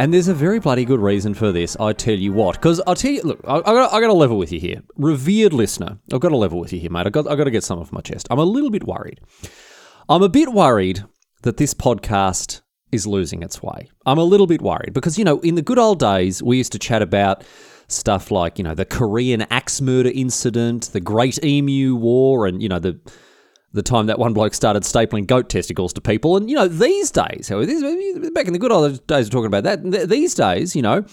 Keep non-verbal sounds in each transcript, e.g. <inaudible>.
And there's a very bloody good reason for this, I tell you what. Because I'll tell you, look, I, I, got, I got to level with you here. Revered listener, I've got to level with you here, mate. I've got, i got to get some off my chest. I'm a little bit worried. I'm a bit worried that this podcast is losing its way. I'm a little bit worried because, you know, in the good old days, we used to chat about stuff like, you know, the Korean axe murder incident, the Great Emu War, and, you know, the the time that one bloke started stapling goat testicles to people. And, you know, these days, back in the good old days, we're talking about that. These days, you know,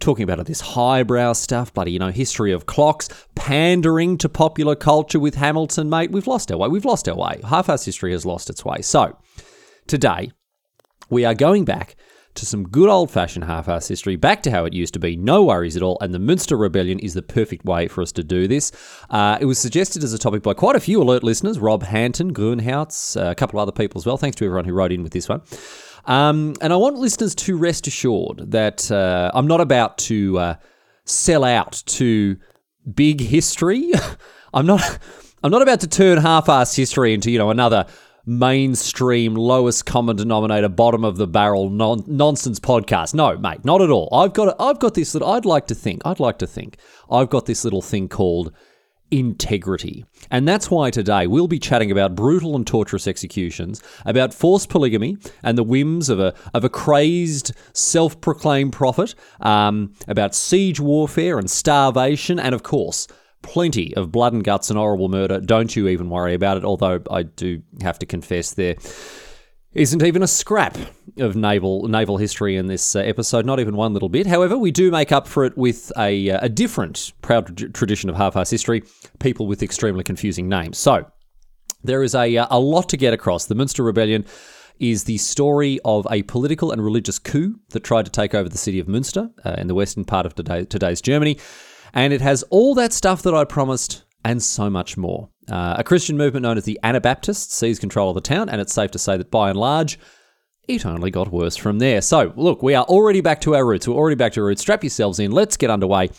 talking about all this highbrow stuff, bloody, you know, history of clocks, pandering to popular culture with Hamilton, mate. We've lost our way. We've lost our way. Half our history has lost its way. So, today, we are going back to some good old fashioned half ass history, back to how it used to be, no worries at all. And the Munster Rebellion is the perfect way for us to do this. Uh, it was suggested as a topic by quite a few alert listeners Rob Hanton, Grunhautz, uh, a couple of other people as well. Thanks to everyone who wrote in with this one. Um, and I want listeners to rest assured that uh, I'm not about to uh, sell out to big history. <laughs> I'm not. <laughs> I'm not about to turn half-ass history into, you know, another mainstream, lowest common denominator, bottom of the barrel non- nonsense podcast. No, mate, not at all. I've got I've got this that I'd like to think. I'd like to think I've got this little thing called integrity. And that's why today we'll be chatting about brutal and torturous executions, about forced polygamy and the whims of a, of a crazed, self proclaimed prophet, um, about siege warfare and starvation, and of course, plenty of blood and guts and horrible murder. Don't you even worry about it, although I do have to confess there isn't even a scrap of naval naval history in this uh, episode, not even one little bit. However, we do make up for it with a, uh, a different proud tradition of half-ass history, people with extremely confusing names. So, there is a, uh, a lot to get across. The Munster Rebellion is the story of a political and religious coup that tried to take over the city of Munster uh, in the western part of today, today's Germany. And it has all that stuff that I promised and so much more. Uh, a Christian movement known as the Anabaptists seized control of the town, and it's safe to say that by and large, it only got worse from there. So, look, we are already back to our roots. We're already back to our roots. Strap yourselves in. Let's get underway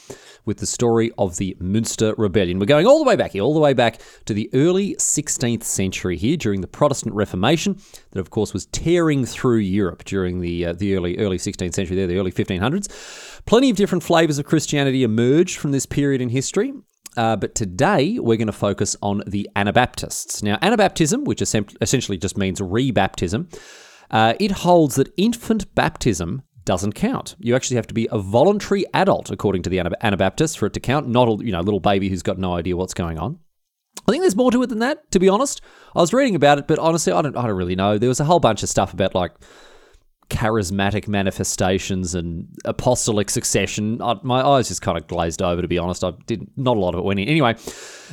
with the story of the Munster Rebellion. We're going all the way back here, all the way back to the early 16th century here during the Protestant Reformation, that of course was tearing through Europe during the uh, the early early 16th century, there, the early 1500s. Plenty of different flavors of Christianity emerged from this period in history. Uh, but today we're going to focus on the Anabaptists. Now, Anabaptism, which essentially just means rebaptism, uh, it holds that infant baptism doesn't count. You actually have to be a voluntary adult, according to the Anabaptists, for it to count, not a you know little baby who's got no idea what's going on. I think there's more to it than that, to be honest. I was reading about it, but honestly, I don't, I don't really know. There was a whole bunch of stuff about like charismatic manifestations and apostolic succession. I, my eyes just kind of glazed over, to be honest. I did not a lot of it went in. Anyway,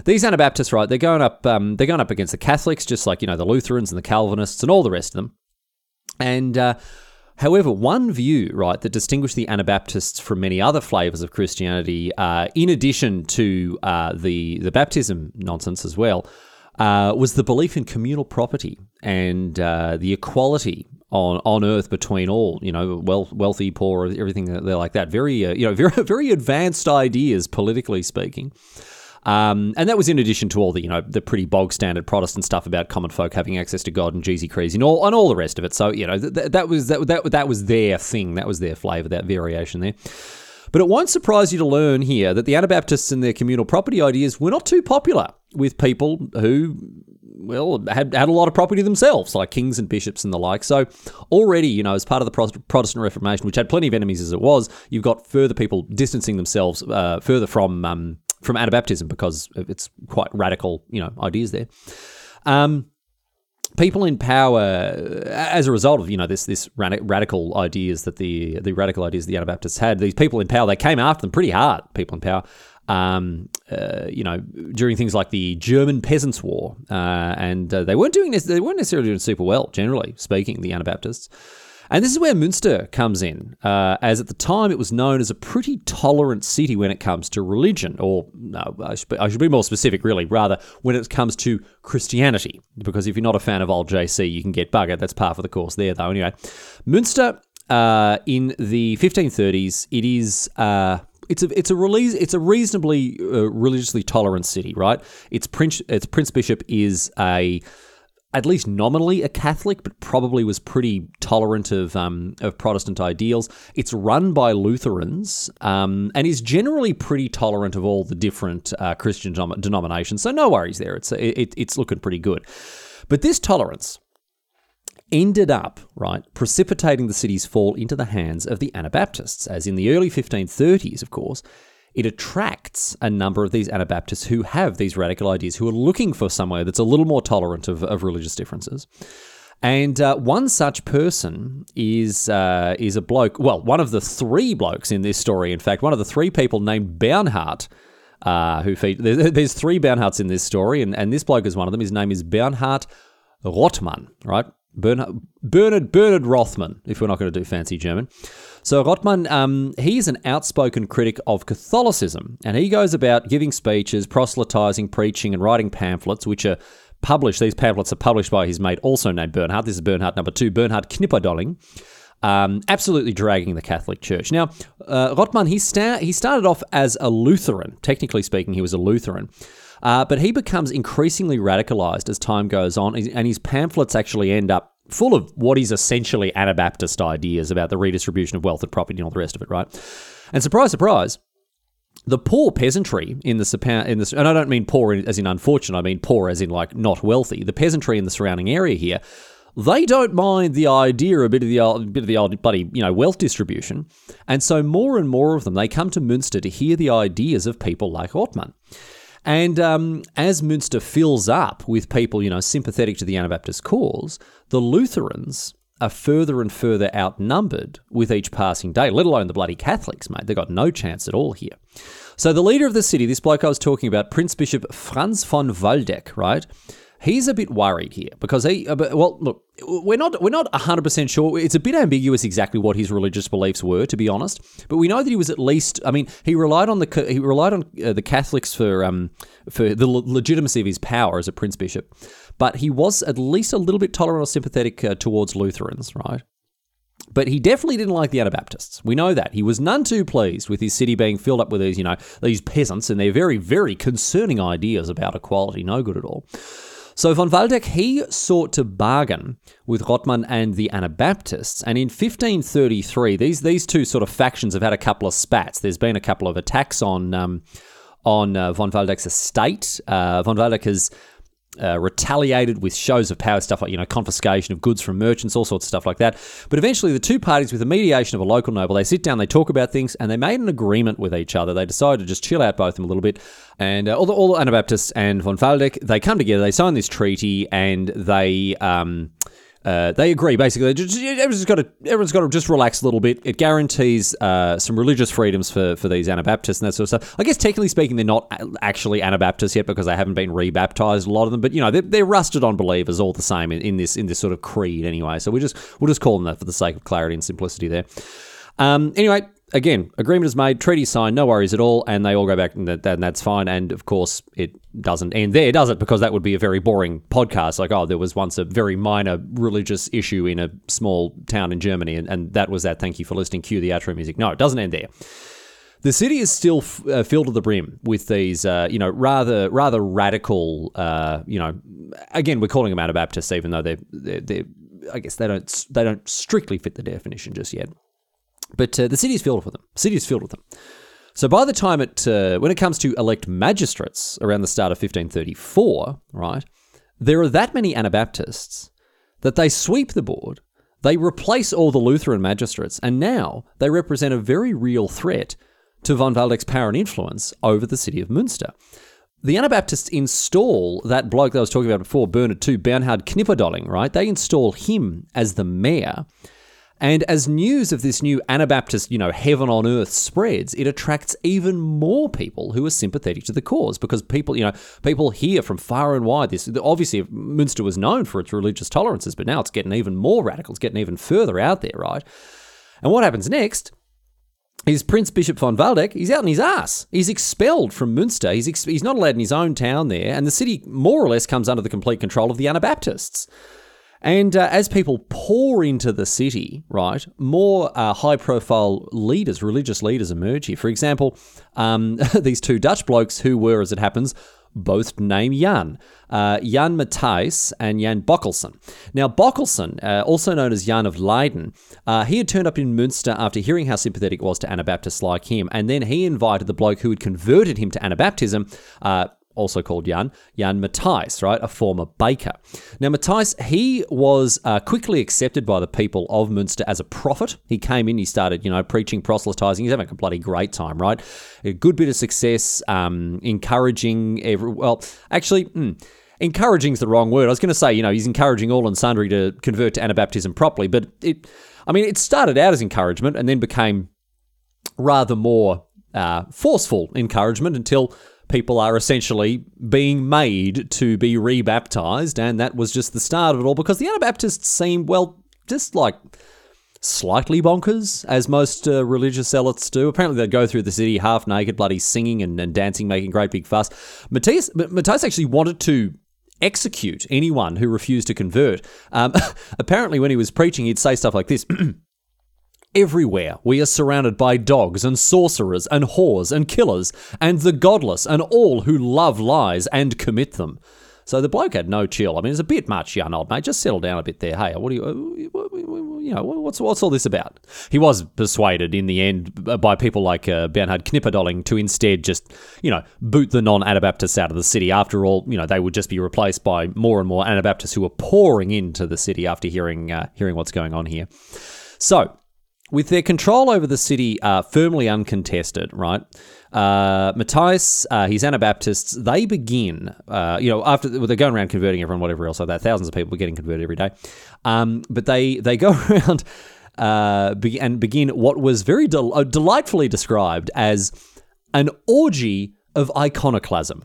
these Anabaptists, right? They're going up. Um, they're going up against the Catholics, just like you know the Lutherans and the Calvinists and all the rest of them. And uh, However, one view, right, that distinguished the Anabaptists from many other flavors of Christianity, uh, in addition to uh, the the baptism nonsense as well, uh, was the belief in communal property and uh, the equality on on earth between all, you know, wealth, wealthy, poor, everything they're like that. Very, uh, you know, <laughs> very very advanced ideas politically speaking. Um, and that was in addition to all the, you know, the pretty bog standard Protestant stuff about common folk having access to God and Jeezy Crees and all, and all the rest of it. So, you know, th- that was that, that that was their thing. That was their flavour, that variation there. But it won't surprise you to learn here that the Anabaptists and their communal property ideas were not too popular with people who, well, had, had a lot of property themselves, like kings and bishops and the like. So already, you know, as part of the Protestant Reformation, which had plenty of enemies as it was, you've got further people distancing themselves uh, further from um, from Anabaptism because it's quite radical, you know, ideas there. Um, people in power, as a result of you know this this radical ideas that the the radical ideas the Anabaptists had, these people in power they came after them pretty hard. People in power. Um, uh, you know, during things like the German Peasants' War, uh, and uh, they weren't doing this. They weren't necessarily doing super well, generally speaking, the Anabaptists. And this is where Münster comes in, uh, as at the time it was known as a pretty tolerant city when it comes to religion, or no, I should, be, I should be more specific, really, rather, when it comes to Christianity. Because if you're not a fan of old JC, you can get buggered. That's par for the course there, though. Anyway, Münster uh, in the 1530s, it is. Uh, it's a it's a release it's a reasonably uh, religiously tolerant city, right? Its prince its prince bishop is a at least nominally a Catholic, but probably was pretty tolerant of um, of Protestant ideals. It's run by Lutherans um, and is generally pretty tolerant of all the different uh, Christian denom- denominations. So no worries there. It's it, it's looking pretty good. But this tolerance ended up, right, precipitating the city's fall into the hands of the Anabaptists, as in the early 1530s, of course, it attracts a number of these Anabaptists who have these radical ideas, who are looking for somewhere that's a little more tolerant of, of religious differences. And uh, one such person is uh, is a bloke. Well, one of the three blokes in this story. In fact, one of the three people named Bernhard, uh, who feed, there's three Bernhards in this story, and, and this bloke is one of them. His name is Bernhard Rothmann, right? Bernhard, Bernard Bernard Rothman, if we're not going to do fancy German. So Rothman, um, he's an outspoken critic of Catholicism, and he goes about giving speeches, proselytizing, preaching, and writing pamphlets, which are published. These pamphlets are published by his mate, also named Bernhard. This is Bernhard number two, Bernhard Knipperdolling. Um, absolutely dragging the Catholic Church. Now, uh, Rothman, he, sta- he started off as a Lutheran. Technically speaking, he was a Lutheran. Uh, but he becomes increasingly radicalized as time goes on, and his pamphlets actually end up full of what is essentially Anabaptist ideas about the redistribution of wealth and property and all the rest of it, right? And surprise, surprise, the poor peasantry in the in the and I don't mean poor as in unfortunate, I mean poor as in like not wealthy. The peasantry in the surrounding area here, they don't mind the idea a bit of the old, bit of the old bloody you know wealth distribution, and so more and more of them they come to Münster to hear the ideas of people like Rothman. And um, as Münster fills up with people, you know, sympathetic to the Anabaptist cause, the Lutherans are further and further outnumbered with each passing day, let alone the bloody Catholics, mate. They've got no chance at all here. So the leader of the city, this bloke I was talking about, Prince Bishop Franz von Waldeck, right? He's a bit worried here because he, uh, well, look, we're not we're not 100% sure. It's a bit ambiguous exactly what his religious beliefs were, to be honest. But we know that he was at least. I mean, he relied on the he relied on uh, the Catholics for um for the legitimacy of his power as a prince bishop. But he was at least a little bit tolerant or sympathetic uh, towards Lutherans, right? But he definitely didn't like the Anabaptists. We know that. He was none too pleased with his city being filled up with these, you know, these peasants and their very, very concerning ideas about equality. No good at all. So von Waldeck, he sought to bargain with Rothman and the Anabaptists. And in 1533, these, these two sort of factions have had a couple of spats. There's been a couple of attacks on, um, on uh, von Waldeck's estate. Uh, von Waldeck has uh, retaliated with shows of power, stuff like, you know, confiscation of goods from merchants, all sorts of stuff like that. But eventually, the two parties, with the mediation of a local noble, they sit down, they talk about things, and they made an agreement with each other. They decided to just chill out both of them a little bit. And uh, all, the, all the Anabaptists and von Waldeck, they come together, they sign this treaty, and they. Um, uh, they agree basically. Everyone's got to everyone's got to just relax a little bit. It guarantees uh, some religious freedoms for for these Anabaptists and that sort of stuff. I guess technically speaking, they're not actually Anabaptists yet because they haven't been rebaptized. A lot of them, but you know they're, they're rusted on believers all the same in, in, this in this sort of creed anyway. So we just we'll just call them that for the sake of clarity and simplicity there. Um, anyway, again, agreement is made, treaty signed, no worries at all, and they all go back, and, that, and that's fine. And of course, it doesn't end there, does it? Because that would be a very boring podcast. Like, oh, there was once a very minor religious issue in a small town in Germany, and, and that was that. Thank you for listening. Cue the outro music. No, it doesn't end there. The city is still f- uh, filled to the brim with these, uh, you know, rather rather radical, uh, you know. Again, we're calling them Anabaptists, even though they're, they're, they're I guess they don't they don't strictly fit the definition just yet. But uh, the city is filled with them. The city is filled with them. So by the time it, uh, when it comes to elect magistrates around the start of 1534, right, there are that many Anabaptists that they sweep the board, they replace all the Lutheran magistrates, and now they represent a very real threat to von Waldeck's power and influence over the city of Münster. The Anabaptists install that bloke that I was talking about before, Bernard II, Bernhard Knipperdolling, right? They install him as the mayor And as news of this new Anabaptist, you know, heaven on earth spreads, it attracts even more people who are sympathetic to the cause because people, you know, people hear from far and wide this. Obviously, Munster was known for its religious tolerances, but now it's getting even more radical. It's getting even further out there, right? And what happens next is Prince Bishop von Waldeck, he's out in his ass. He's expelled from Munster. He's, ex- he's not allowed in his own town there, and the city more or less comes under the complete control of the Anabaptists. And uh, as people pour into the city, right, more uh, high profile leaders, religious leaders emerge here. For example, um, <laughs> these two Dutch blokes who were, as it happens, both named Jan. Uh, Jan Matthijs and Jan Bokkelsen. Now, Bokkelsen, uh, also known as Jan of Leyden, uh, he had turned up in Münster after hearing how sympathetic it was to Anabaptists like him, and then he invited the bloke who had converted him to Anabaptism, uh, also called Jan, Jan Matthijs, right, a former baker. Now, Matthijs, he was uh, quickly accepted by the people of Munster as a prophet. He came in, he started, you know, preaching, proselytizing. He's having a bloody great time, right? A good bit of success, um, encouraging every, well, actually, mm, encouraging is the wrong word. I was going to say, you know, he's encouraging all and sundry to convert to Anabaptism properly, but it, I mean, it started out as encouragement and then became rather more uh, forceful encouragement until people are essentially being made to be rebaptized, and that was just the start of it all because the Anabaptists seem, well, just like slightly bonkers, as most uh, religious zealots do. Apparently, they'd go through the city half naked, bloody singing and, and dancing, making great big fuss. Matthias, Matthias actually wanted to execute anyone who refused to convert. Um, <laughs> apparently, when he was preaching, he'd say stuff like this. <clears throat> Everywhere we are surrounded by dogs and sorcerers and whores and killers and the godless and all who love lies and commit them. So the bloke had no chill. I mean, it's a bit much, young old mate. Just settle down a bit there. Hey, what do you, you know, what's what's all this about? He was persuaded in the end by people like uh, Bernhard Knipperdolling to instead just, you know, boot the non-Anabaptists out of the city. After all, you know, they would just be replaced by more and more Anabaptists who were pouring into the city after hearing uh, hearing what's going on here. So with their control over the city uh, firmly uncontested, right? Uh, Matthias, uh, his Anabaptists, they begin, uh, you know, after they're going around converting everyone, whatever else like that. Thousands of people are getting converted every day, um, but they they go <laughs> around uh, be- and begin what was very del- uh, delightfully described as an orgy of iconoclasm.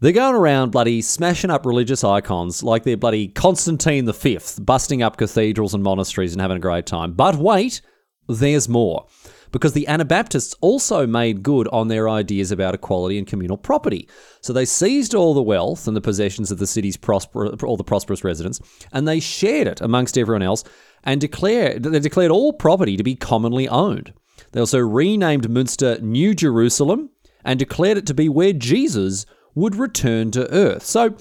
They're going around bloody smashing up religious icons like they're bloody Constantine V, busting up cathedrals and monasteries and having a great time. But wait, there's more. Because the Anabaptists also made good on their ideas about equality and communal property. So they seized all the wealth and the possessions of the city's prosper, all the prosperous residents, and they shared it amongst everyone else and declared they declared all property to be commonly owned. They also renamed Munster New Jerusalem and declared it to be where Jesus would return to earth. So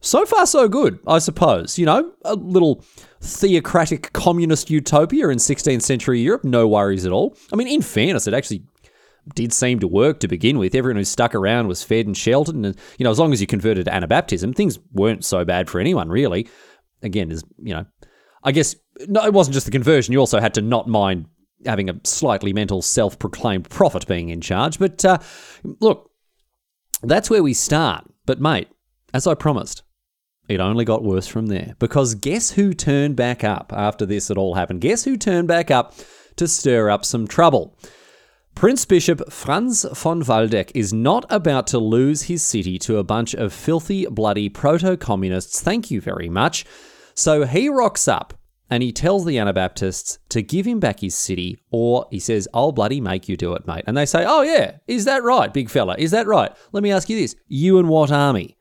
so far so good, I suppose. You know, a little theocratic communist utopia in 16th century Europe, no worries at all. I mean, in fairness, it actually did seem to work to begin with. Everyone who stuck around was fed and sheltered, and you know, as long as you converted to Anabaptism, things weren't so bad for anyone really. Again, as you know, I guess no, it wasn't just the conversion. You also had to not mind having a slightly mental, self-proclaimed prophet being in charge. But uh, look, that's where we start. But mate, as I promised, it only got worse from there. Because guess who turned back up after this had all happened? Guess who turned back up to stir up some trouble? Prince Bishop Franz von Waldeck is not about to lose his city to a bunch of filthy, bloody proto communists. Thank you very much. So he rocks up and he tells the Anabaptists to give him back his city, or he says, I'll bloody make you do it, mate. And they say, Oh, yeah, is that right, big fella? Is that right? Let me ask you this you and what army?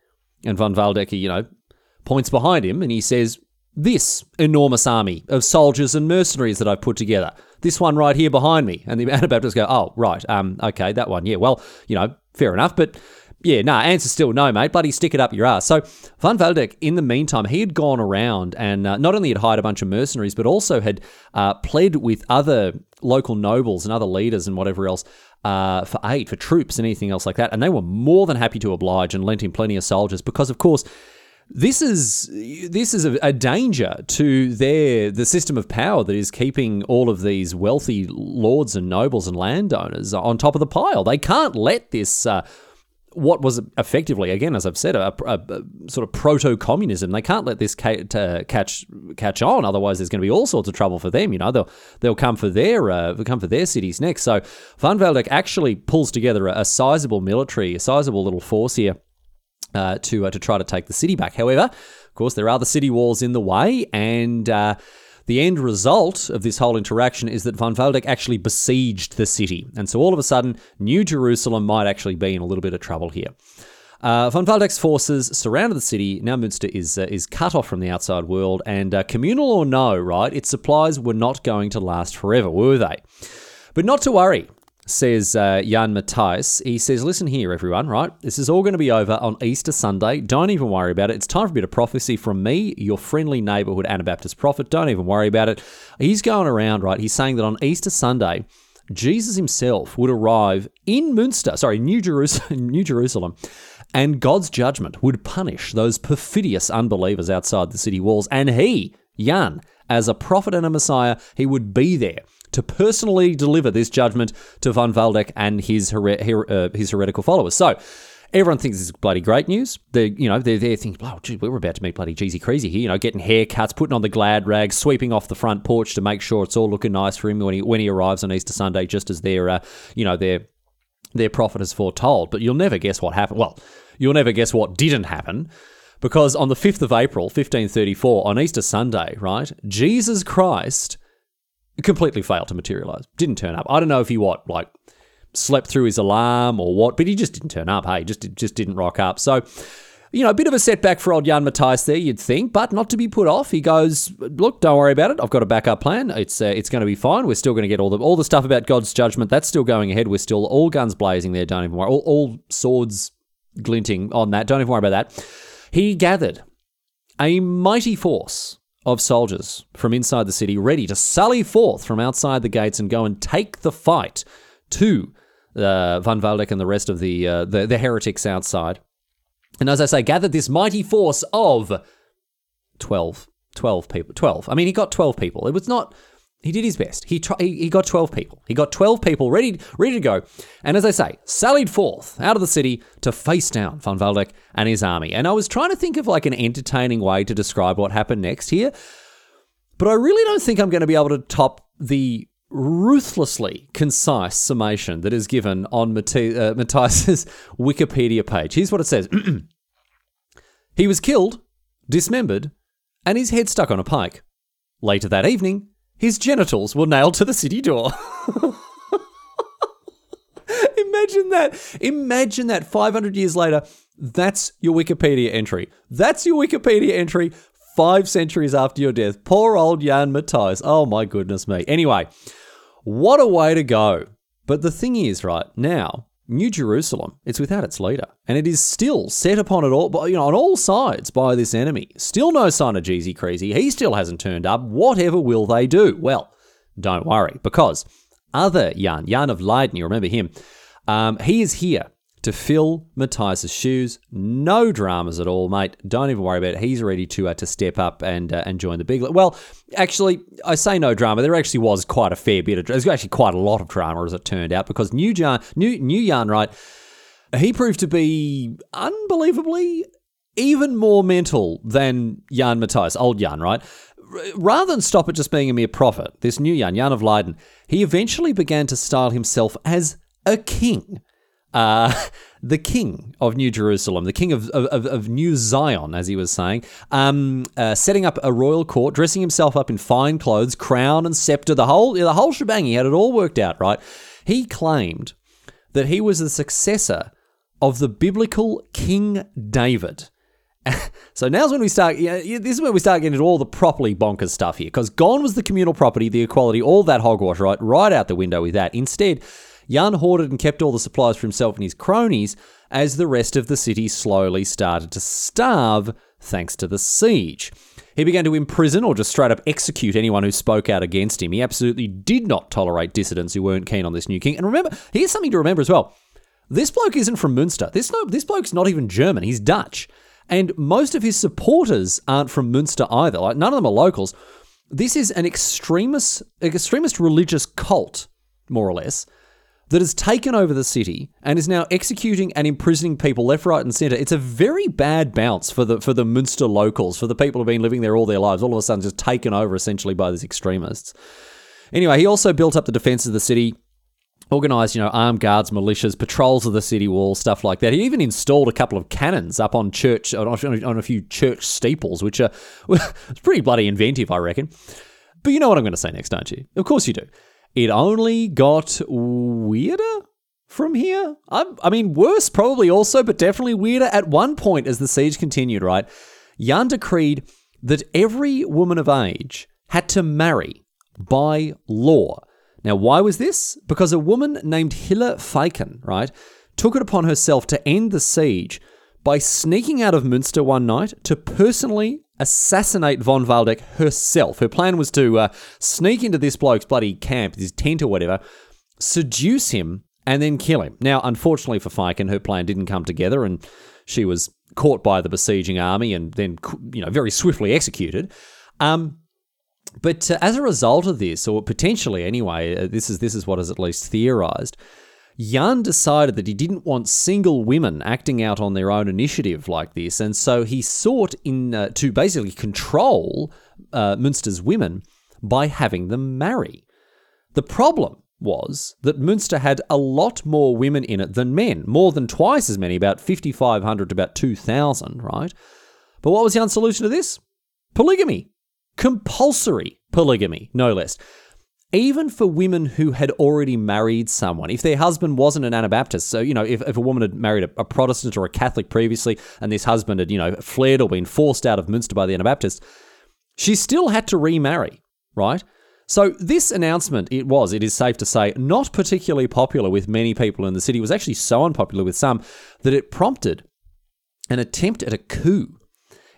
And von Waldeck, you know, points behind him and he says, This enormous army of soldiers and mercenaries that I've put together. This one right here behind me. And the <laughs> Anabaptists go, Oh, right. Um, okay, that one. Yeah, well, you know, fair enough. But yeah, nah, answer still no, mate. Bloody stick it up your ass. So Van Waldeck, in the meantime, he had gone around and uh, not only had hired a bunch of mercenaries, but also had uh, pled with other local nobles and other leaders and whatever else uh, for aid, for troops and anything else like that. And they were more than happy to oblige and lent him plenty of soldiers because, of course, this is this is a, a, danger to their the system of power that is keeping all of these wealthy lords and nobles and landowners on top of the pile. They can't let this uh, what was effectively, again, as I've said, a, a, a sort of proto-communism. They can't let this ca- catch catch on, otherwise there's going to be all sorts of trouble for them. You know, they'll they'll come for their uh, come for their cities next. So Van Waldeck actually pulls together a, a sizable military, a sizable little force here uh, to uh, to try to take the city back. However, of course, there are the city walls in the way, and uh, the end result of this whole interaction is that von Waldeck actually besieged the city. And so all of a sudden, New Jerusalem might actually be in a little bit of trouble here. Uh, Van Waldeck's forces surrounded the city. Now Münster is uh, is cut off from the outside world, and uh, communal or no, right? Its supplies were not going to last forever, were they? But not to worry says uh, Jan Matthijs. He says, Listen here, everyone, right? This is all going to be over on Easter Sunday. Don't even worry about it. It's time for a bit of prophecy from me, your friendly neighborhood Anabaptist prophet. Don't even worry about it. He's going around, right? He's saying that on Easter Sunday, Jesus himself would arrive in Münster, sorry, New <laughs> New Jerusalem, and God's judgment would punish those perfidious unbelievers outside the city walls. And he, Jan, as a prophet and a Messiah, he would be there to personally deliver this judgment to Van Waldeck and his her- uh, his heretical followers. So. Everyone thinks this is bloody great news. They, you know, they're there thinking, "Oh, gee, we're about to meet bloody Jeezy Crazy here." You know, getting haircuts, putting on the glad rags, sweeping off the front porch to make sure it's all looking nice for him when he when he arrives on Easter Sunday, just as their, uh, you know, their their prophet has foretold. But you'll never guess what happened. Well, you'll never guess what didn't happen. Because on the 5th of April, 1534, on Easter Sunday, right, Jesus Christ completely failed to materialize. Didn't turn up. I don't know if he what like slept through his alarm or what, but he just didn't turn up. Hey, just just didn't rock up. So. You know, a bit of a setback for old Jan Matthijs there, you'd think, but not to be put off. He goes, "Look, don't worry about it. I've got a backup plan. It's uh, it's going to be fine. We're still going to get all the all the stuff about God's judgment. That's still going ahead. We're still all guns blazing there. Don't even worry. All, all swords glinting on that. Don't even worry about that." He gathered a mighty force of soldiers from inside the city ready to sally forth from outside the gates and go and take the fight to uh, Van Waldeck and the rest of the, uh, the, the heretics outside. And as I say, gathered this mighty force of 12, 12 people. 12. I mean, he got 12 people. It was not he did his best. He, try, he, got 12 people. He got 12 people ready ready to go. And as I say, sallied forth out of the city to face down Van Waldeck and his army. And I was trying to think of like an entertaining way to describe what happened next here. But I really don't think I'm going to be able to top the ruthlessly concise summation that is given on Matthias' uh, <laughs> Wikipedia page. Here's what it says. <clears throat> he was killed, dismembered, and his head stuck on a pike. Later that evening, his genitals were nailed to the city door. <laughs> Imagine that. Imagine that 500 years later. That's your Wikipedia entry. That's your Wikipedia entry five centuries after your death. Poor old Jan Matthijs. Oh my goodness me. Anyway, what a way to go. But the thing is, right now, New Jerusalem, it's without its leader, and it is still set upon it all, you know, on all sides by this enemy. Still no sign of Jeezy Crazy. He still hasn't turned up. Whatever will they do? Well, don't worry, because other Jan, Jan of Leiden, you remember him, um, he is here to fill Matthijs' shoes. No dramas at all, mate. Don't even worry about it. He's ready to uh, to step up and uh, and join the big. Well, actually, I say no drama. There actually was quite a fair bit of. Drama. There's actually quite a lot of drama as it turned out because New Jan, New New Jan, right? He proved to be unbelievably even more mental than Jan Matthias, old Jan, right? Rather than stop at just being a mere prophet, this new Jan, Jan of Leiden, he eventually began to style himself as a king uh, the king of New Jerusalem, the king of, of, of New Zion, as he was saying, um, uh, setting up a royal court, dressing himself up in fine clothes, crown and scepter, the whole, the whole shebang. He had it all worked out, right? He claimed that he was the successor of the biblical King David. <laughs> so now's when we start. This is where we start getting into all the properly bonkers stuff here, because gone was the communal property, the equality, all that hogwash, right? Right out the window with that. Instead, Jan hoarded and kept all the supplies for himself and his cronies as the rest of the city slowly started to starve thanks to the siege. He began to imprison or just straight up execute anyone who spoke out against him. He absolutely did not tolerate dissidents who weren't keen on this new king. And remember, here's something to remember as well. This bloke isn't from Münster. This, no, this bloke's not even German. He's Dutch. And most of his supporters aren't from Münster either. Like none of them are locals. This is an extremist, extremist religious cult, more or less, that has taken over the city and is now executing and imprisoning people left, right, and centre. It's a very bad bounce for the for the Munster locals, for the people who've been living there all their lives. All of a sudden, just taken over essentially by these extremists. Anyway, he also built up the defence of the city, organised, you know, armed guards, militias, patrols of the city wall, stuff like that. He even installed a couple of cannons up on church on, on a few church steeples, which are <laughs> it's pretty bloody inventive, I reckon. But you know what I'm going to say next, don't you? Of course you do. It only got weirder from here. I, I mean, worse probably also, but definitely weirder at one point as the siege continued, right? Jan decreed that every woman of age had to marry by law. Now, why was this? Because a woman named Hilla Feiken, right, took it upon herself to end the siege by sneaking out of Münster one night to personally assassinate von Waldeck herself. Her plan was to uh, sneak into this bloke's bloody camp, his tent or whatever, seduce him, and then kill him. Now, unfortunately for Feiken, her plan didn't come together, and she was caught by the besieging army and then, you know, very swiftly executed. Um, but uh, as a result of this, or potentially anyway, uh, this is this is what is at least theorized. Jan decided that he didn't want single women acting out on their own initiative like this, and so he sought in uh, to basically control uh, Münster's women by having them marry. The problem was that Münster had a lot more women in it than men, more than twice as many, about 5,500 to about 2,000, right? But what was Jan's solution to this? Polygamy. Compulsory polygamy, no less even for women who had already married someone, if their husband wasn't an Anabaptist, so, you know, if, if a woman had married a, a, Protestant or a Catholic previously, and this husband had, you know, fled or been forced out of Münster by the Anabaptists, she still had to remarry, right? So this announcement, it was, it is safe to say, not particularly popular with many people in the city. It was actually so unpopular with some that it prompted an attempt at a coup.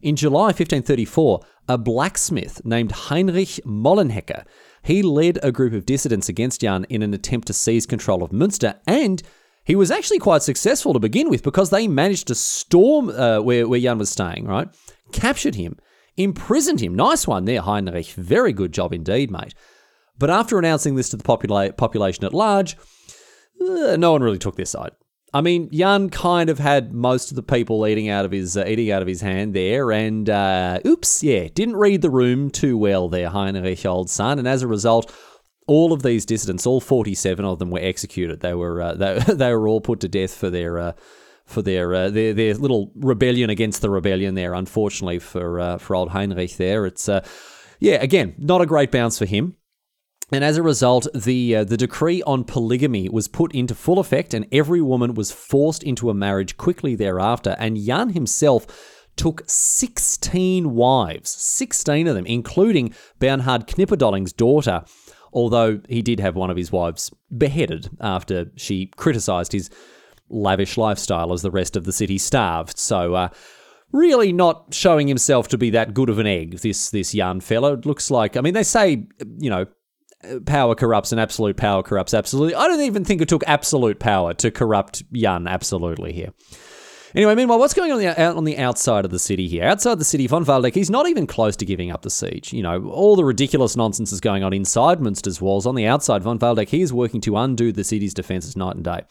In July 1534, a blacksmith named Heinrich Mollenhecker he led a group of dissidents against Jan in an attempt to seize control of Münster, and he was actually quite successful to begin with because they managed to storm uh, where, where Jan was staying, right? Captured him, imprisoned him. Nice one there, Heinrich. Very good job indeed, mate. But after announcing this to the popula- population at large, uh, no one really took their side. I mean, Jan kind of had most of the people eating out of his uh, eating out of his hand there, and uh, oops, yeah, didn't read the room too well there, Heinrich, old son, and as a result, all of these dissidents, all forty-seven of them, were executed. They were uh, <laughs> they, they were all put to death for their uh, for their, uh, their their little rebellion against the rebellion there. Unfortunately for uh, for old Heinrich there, it's yeah, again, not a great bounce for him. And as a result, the uh, the decree on polygamy was put into full effect, and every woman was forced into a marriage quickly thereafter. And Jan himself took 16 wives, 16 of them, including Bernhard Knipperdolling's daughter, although he did have one of his wives beheaded after she criticised his lavish lifestyle as the rest of the city starved. So, uh, really not showing himself to be that good of an egg, this, this young fellow. It looks like, I mean, they say, you know, power corrupts and absolute power corrupts absolutely. I don't even think it took absolute power to corrupt Jan absolutely here. Anyway, meanwhile, what's going on the, out on the outside of the city here? Outside the city, von Waldeck, he's not even close to giving up the siege. You know, all the ridiculous nonsense is going on inside Münster's walls. On the outside, von Waldeck, he is working to undo the city's defences night and day.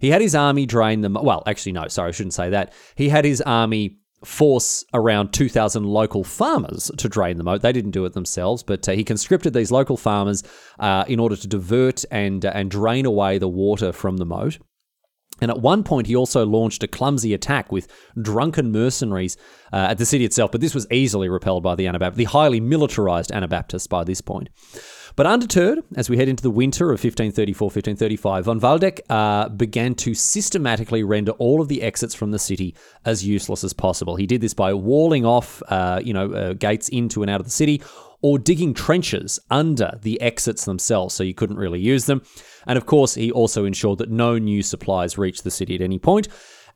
He had his army drain them. Well, actually, no, sorry, I shouldn't say that. He had his army force around 2,000 local farmers to drain the moat. They didn't do it themselves, but uh, he conscripted these local farmers uh, in order to divert and, uh, and drain away the water from the moat. And at one point, he also launched a clumsy attack with drunken mercenaries uh, at the city itself, but this was easily repelled by the Anabaptists, the highly militarized Anabaptists by this point. But undeterred, as we head into the winter of 1534 1535, von Waldeck uh, began to systematically render all of the exits from the city as useless as possible. He did this by walling off, uh, you know, uh, gates into and out of the city, or digging trenches under the exits themselves so you couldn't really use them. And of course, he also ensured that no new supplies reached the city at any point.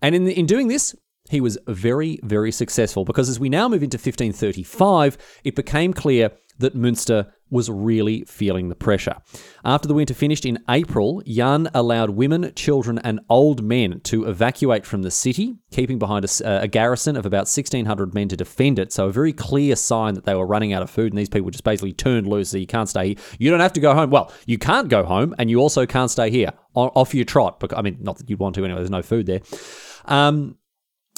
And in, the, in doing this, he was very, very successful because as we now move into 1535, it became clear that Münster was really feeling the pressure. After the winter finished in April, Jan allowed women, children, and old men to evacuate from the city, keeping behind a, a, garrison of about 1,600 men to defend it. So, a very clear sign that they were running out of food, and these people just basically turned loose. So, you can't stay here. You don't have to go home. Well, you can't go home, and you also can't stay here. Off your trot. I mean, not that you'd want to anyway, there's no food there. Um,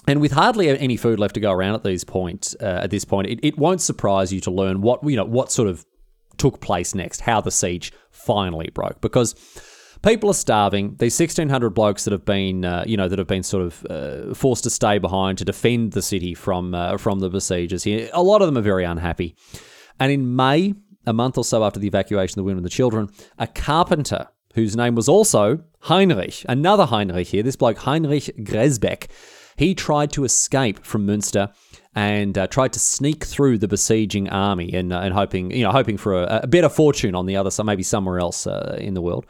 and with hardly any food left to go around at these point, uh, at this point, it, it won't surprise you to learn what you know what sort of took place next, how the siege finally broke, because people are starving. These sixteen hundred blokes that have been, uh, you know, that have been sort of uh, forced to stay behind to defend the city from uh, from the besiegers here. A lot of them are very unhappy. And in May, a month or so after the evacuation of the women and the children, a carpenter whose name was also Heinrich, another Heinrich here, this bloke Heinrich Gresbeck he tried to escape from Münster and uh, tried to sneak through the besieging army and, uh, and hoping, you know, hoping for a, a, better fortune on the other side, maybe somewhere else uh, in the world.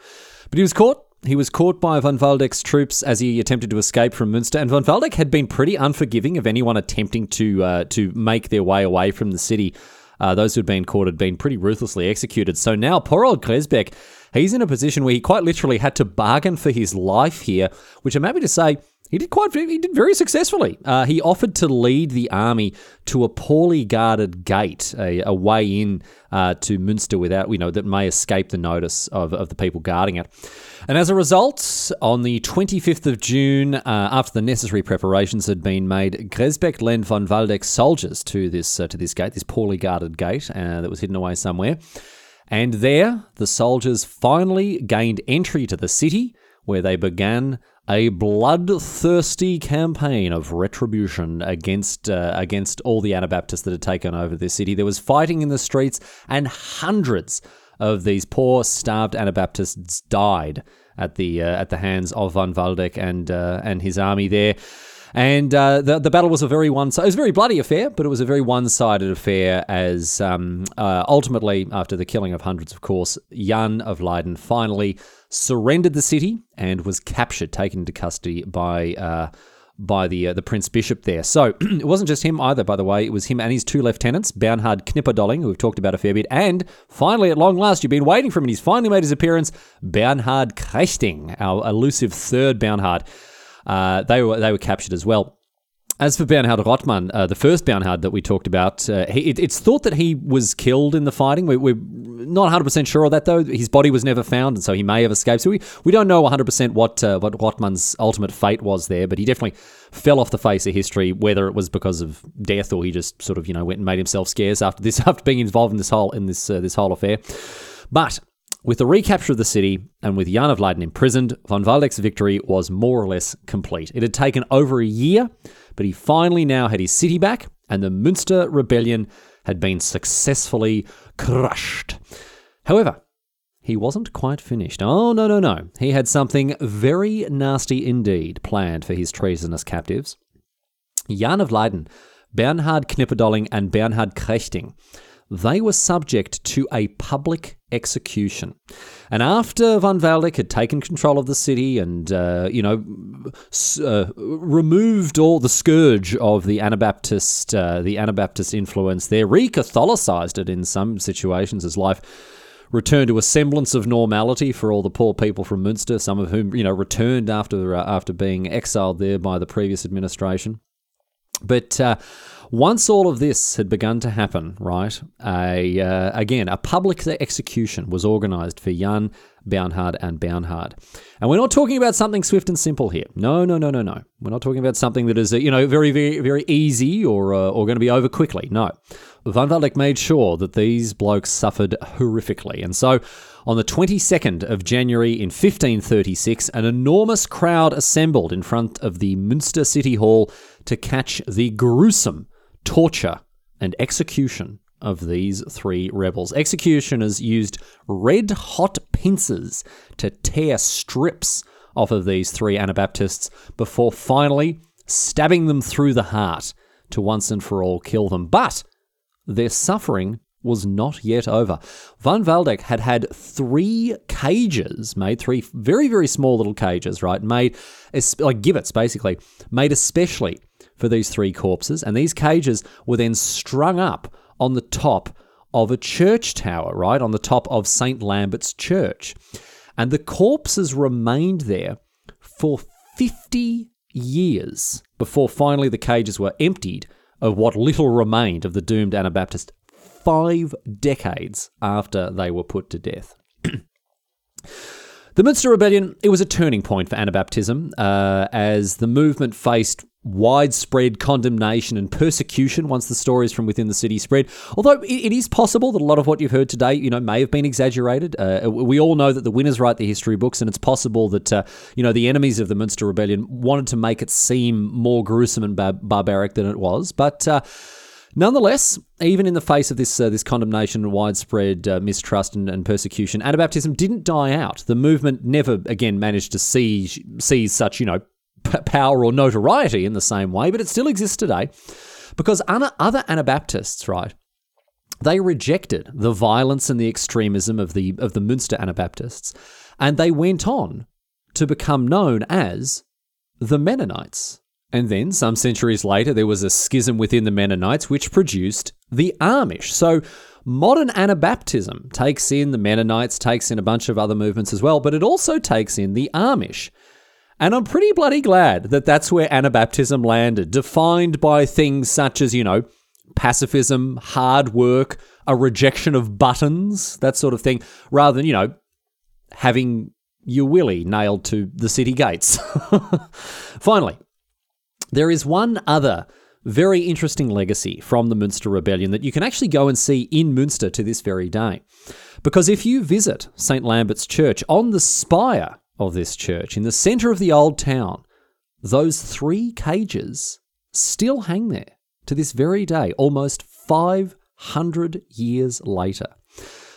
But he was caught. He was caught by von Waldeck's troops as he attempted to escape from Münster, and von Waldeck had been pretty unforgiving of anyone attempting to uh, to make their way away from the city. Uh, those who had been caught had been pretty ruthlessly executed. So now, poor old Gresbeck, he's in a position where he quite literally had to bargain for his life here, which I'm happy to say he did quite. He did very successfully. Uh, he offered to lead the army to a poorly guarded gate, a, a way in uh, to Münster without, you know, that may escape the notice of, of the people guarding it. And as a result, on the 25th of June, uh, after the necessary preparations had been made, Gresbeck lent von Waldeck's soldiers to this uh, to this gate, this poorly guarded gate uh, that was hidden away somewhere. And there, the soldiers finally gained entry to the city, where they began a bloodthirsty campaign of retribution against uh, against all the Anabaptists that had taken over the city. There was fighting in the streets, and hundreds of these poor, starved Anabaptists died at the uh, at the hands of von Waldeck and uh, and his army there. And uh, the the battle was a very one. It was a very bloody affair, but it was a very one sided affair. As um, uh, ultimately, after the killing of hundreds, of course, Jan of Leyden finally surrendered the city and was captured, taken into custody by. Uh, by the uh, the Prince Bishop there. So <clears throat> it wasn't just him either, by the way. It was him and his two lieutenants, Bernhard Knipperdolling, who we've talked about a fair bit, and finally, at long last, you've been waiting for him, and he's finally made his appearance, Bernhard Krechting, our elusive third Bernhard. Uh, they were they were captured as well. As for Bernhard Rothmann, uh, the first Bernhard that we talked about, uh, he, it, it's thought that he was killed in the fighting. We, we're not 100% sure of that, though. His body was never found, and so he may have escaped. So we, we don't know 100% what, uh, what Rothmann's ultimate fate was there, but he definitely fell off the face of history, whether it was because of death or he just sort of, you know, went and made himself scarce after this, <laughs> after being involved in this whole, in this, uh, this whole affair. But with the recapture of the city and with Jan of Leyden imprisoned, von Waldeck's victory was more or less complete. It had taken over a year, but he finally now had his city back, and the Münster rebellion had been successfully crushed. However, he wasn't quite finished. Oh, no, no, no. He had something very nasty indeed planned for his treasonous captives. Jan of Leyden, Bernhard Knipperdolling, and Bernhard Krechting they were subject to a public execution. And after von Waldeck had taken control of the city and, uh, you know, uh, removed all the scourge of the Anabaptist, uh, the Anabaptist influence there, re-Catholicized it in some situations as life returned to a semblance of normality for all the poor people from Münster, some of whom, you know, returned after, uh, after being exiled there by the previous administration. But uh, once all of this had begun to happen, right, a, uh, again, a public execution was organized for Jan, Bernhard, and Bernhard. And we're not talking about something swift and simple here. No, no, no, no, no. We're not talking about something that is, uh, you know, very, very, very easy or, uh, or going to be over quickly. No. Van Waldeck made sure that these blokes suffered horrifically. And so on the 22nd of January in 1536, an enormous crowd assembled in front of the Münster City Hall to catch the gruesome torture, and execution of these three rebels. Executioners used red hot pincers to tear strips off of these three Anabaptists before finally stabbing them through the heart to once and for all kill them. But their suffering was not yet over. Van Waldeck had had three cages made, three very, very small little cages, right? Made, like gibbets basically, made especially for these three corpses, and these cages were then strung up on the top of a church tower, right? On the top of St. Lambert's Church. And the corpses remained there for 50 years before finally the cages were emptied of what little remained of the doomed Anabaptist five decades after they were put to death. <clears throat> the Munster Rebellion, it was a turning point for Anabaptism uh, as the movement faced widespread condemnation and persecution once the stories from within the city spread. Although it is possible that a lot of what you've heard today, you know, may have been exaggerated. Uh, we all know that the winners write the history books, and it's possible that uh, you know the enemies of the Munster Rebellion wanted to make it seem more gruesome and bar- barbaric than it was, but. Uh, Nonetheless, even in the face of this uh, this condemnation and widespread uh, mistrust and, and, persecution, Anabaptism didn't die out. The movement never again managed to seize seize such you know <laughs> power or notoriety in the same way, but it still exists today because other Anabaptists, right? They rejected the violence and the extremism of the of the Munster Anabaptists, and they went on to become known as the Mennonites. And then, some centuries later, there was a schism within the Mennonites which produced the Amish. So, modern Anabaptism takes in the Mennonites, takes in a bunch of other movements as well, but it also takes in the Amish. And I'm pretty bloody glad that that's where Anabaptism landed, defined by things such as, you know, pacifism, hard work, a rejection of buttons, that sort of thing, rather than, you know, having your willy nailed to the city gates. <laughs> Finally, there is one other very interesting legacy from the Munster Rebellion that you can actually go and see in Munster to this very day. Because if you visit St. Lambert's Church on the spire of this church, in the center of the old town, those three cages still hang there to this very day, almost 500 years later.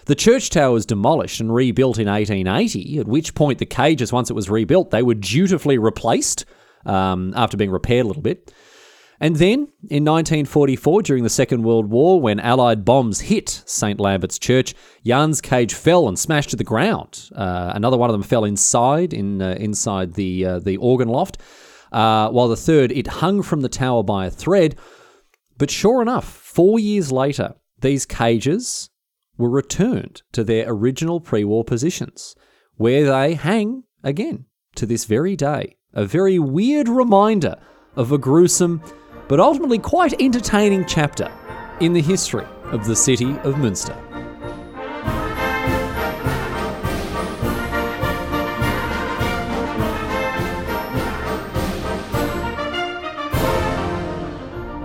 The church tower was demolished and rebuilt in 1880, at which point the cages, once it was rebuilt, they were dutifully replaced um, after being repaired a little bit. And then in 1944, during the Second World War, when Allied bombs hit St. Lambert's Church, Jan's cage fell and smashed to the ground. Uh, another one of them fell inside, in uh, inside the uh, the organ loft, uh, while the third it hung from the tower by a thread. But sure enough, four years later, these cages were returned to their original pre-war positions, where they hang again to this very day. A very weird reminder of a gruesome but ultimately quite entertaining chapter in the history of the city of Munster.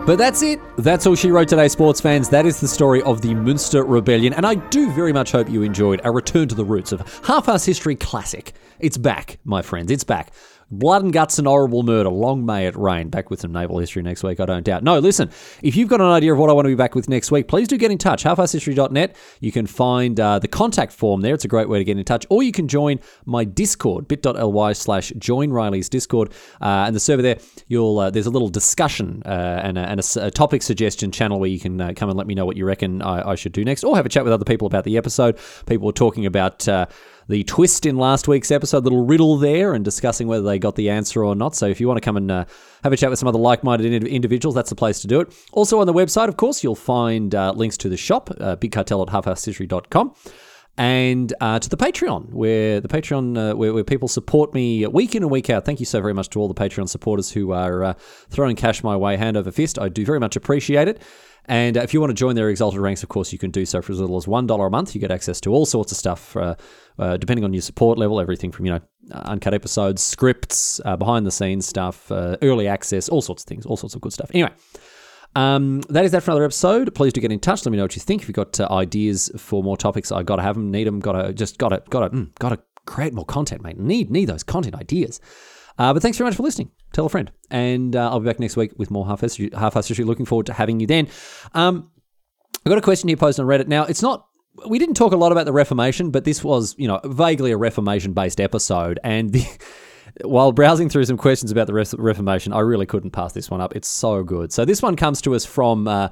But that's it. That's all she wrote today, sports fans. That is the story of the Munster Rebellion. And I do very much hope you enjoyed a return to the roots of Half-Arsed History Classic. It's back, my friends. It's back. Blood and guts and horrible murder. Long may it reign. Back with some naval history next week, I don't doubt. No, listen, if you've got an idea of what I want to be back with next week, please do get in touch. Halfarsedhistory.net. You can find uh, the contact form there. It's a great way to get in touch. Or you can join my Discord, bit.ly slash join Riley's Discord. Uh, and the server there, you'll uh, there's a little discussion uh, and, a, and a, a, topic suggestion channel where you can uh, come and let me know what you reckon I, I, should do next. Or have a chat with other people about the episode. People were talking about uh, the twist in last week's episode, little riddle there, and discussing whether they got the answer or not. So if you want to come and uh, have a chat with some other like-minded individuals, that's the place to do it. Also on the website, of course, you'll find uh, links to the shop, uh, bigcartel at halfarsedhistory.com and uh, to the Patreon, where the Patreon, uh, where, where, people support me week in and week out. Thank you so very much to all the Patreon supporters who are uh, throwing cash my way hand over fist. I do very much appreciate it. And uh, if you want to join their exalted ranks, of course, you can do so for as little as $1 a month. You get access to all sorts of stuff, uh, uh, depending on your support level, everything from, you know, uncut episodes, scripts, behind the scenes stuff, early access, all sorts of things, all sorts of good stuff. Anyway. Um, that is that for another episode. Please do get in touch. Let me know what you think. If you've got ideas for more topics, I gotta have them, need them, gotta just gotta gotta mm, gotta create more content, mate. Need need those content ideas. Uh, but thanks very much for listening. Tell a friend. And uh, I'll be back next week with more Half-Arsed History. Looking forward to having you then. Um, I've got a question here posted on Reddit. Now, it's not, we didn't talk a lot about the Reformation, but this was, you know, vaguely a Reformation based episode. And the, while browsing through some questions about the Reformation, I really couldn't pass this one up. It's so good. So this one comes to us from uh,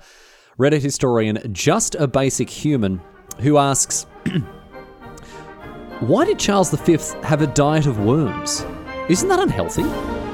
Reddit historian Just a Basic Human, who asks, <clears throat> Why did Charles V have a diet of worms? Isn't that unhealthy?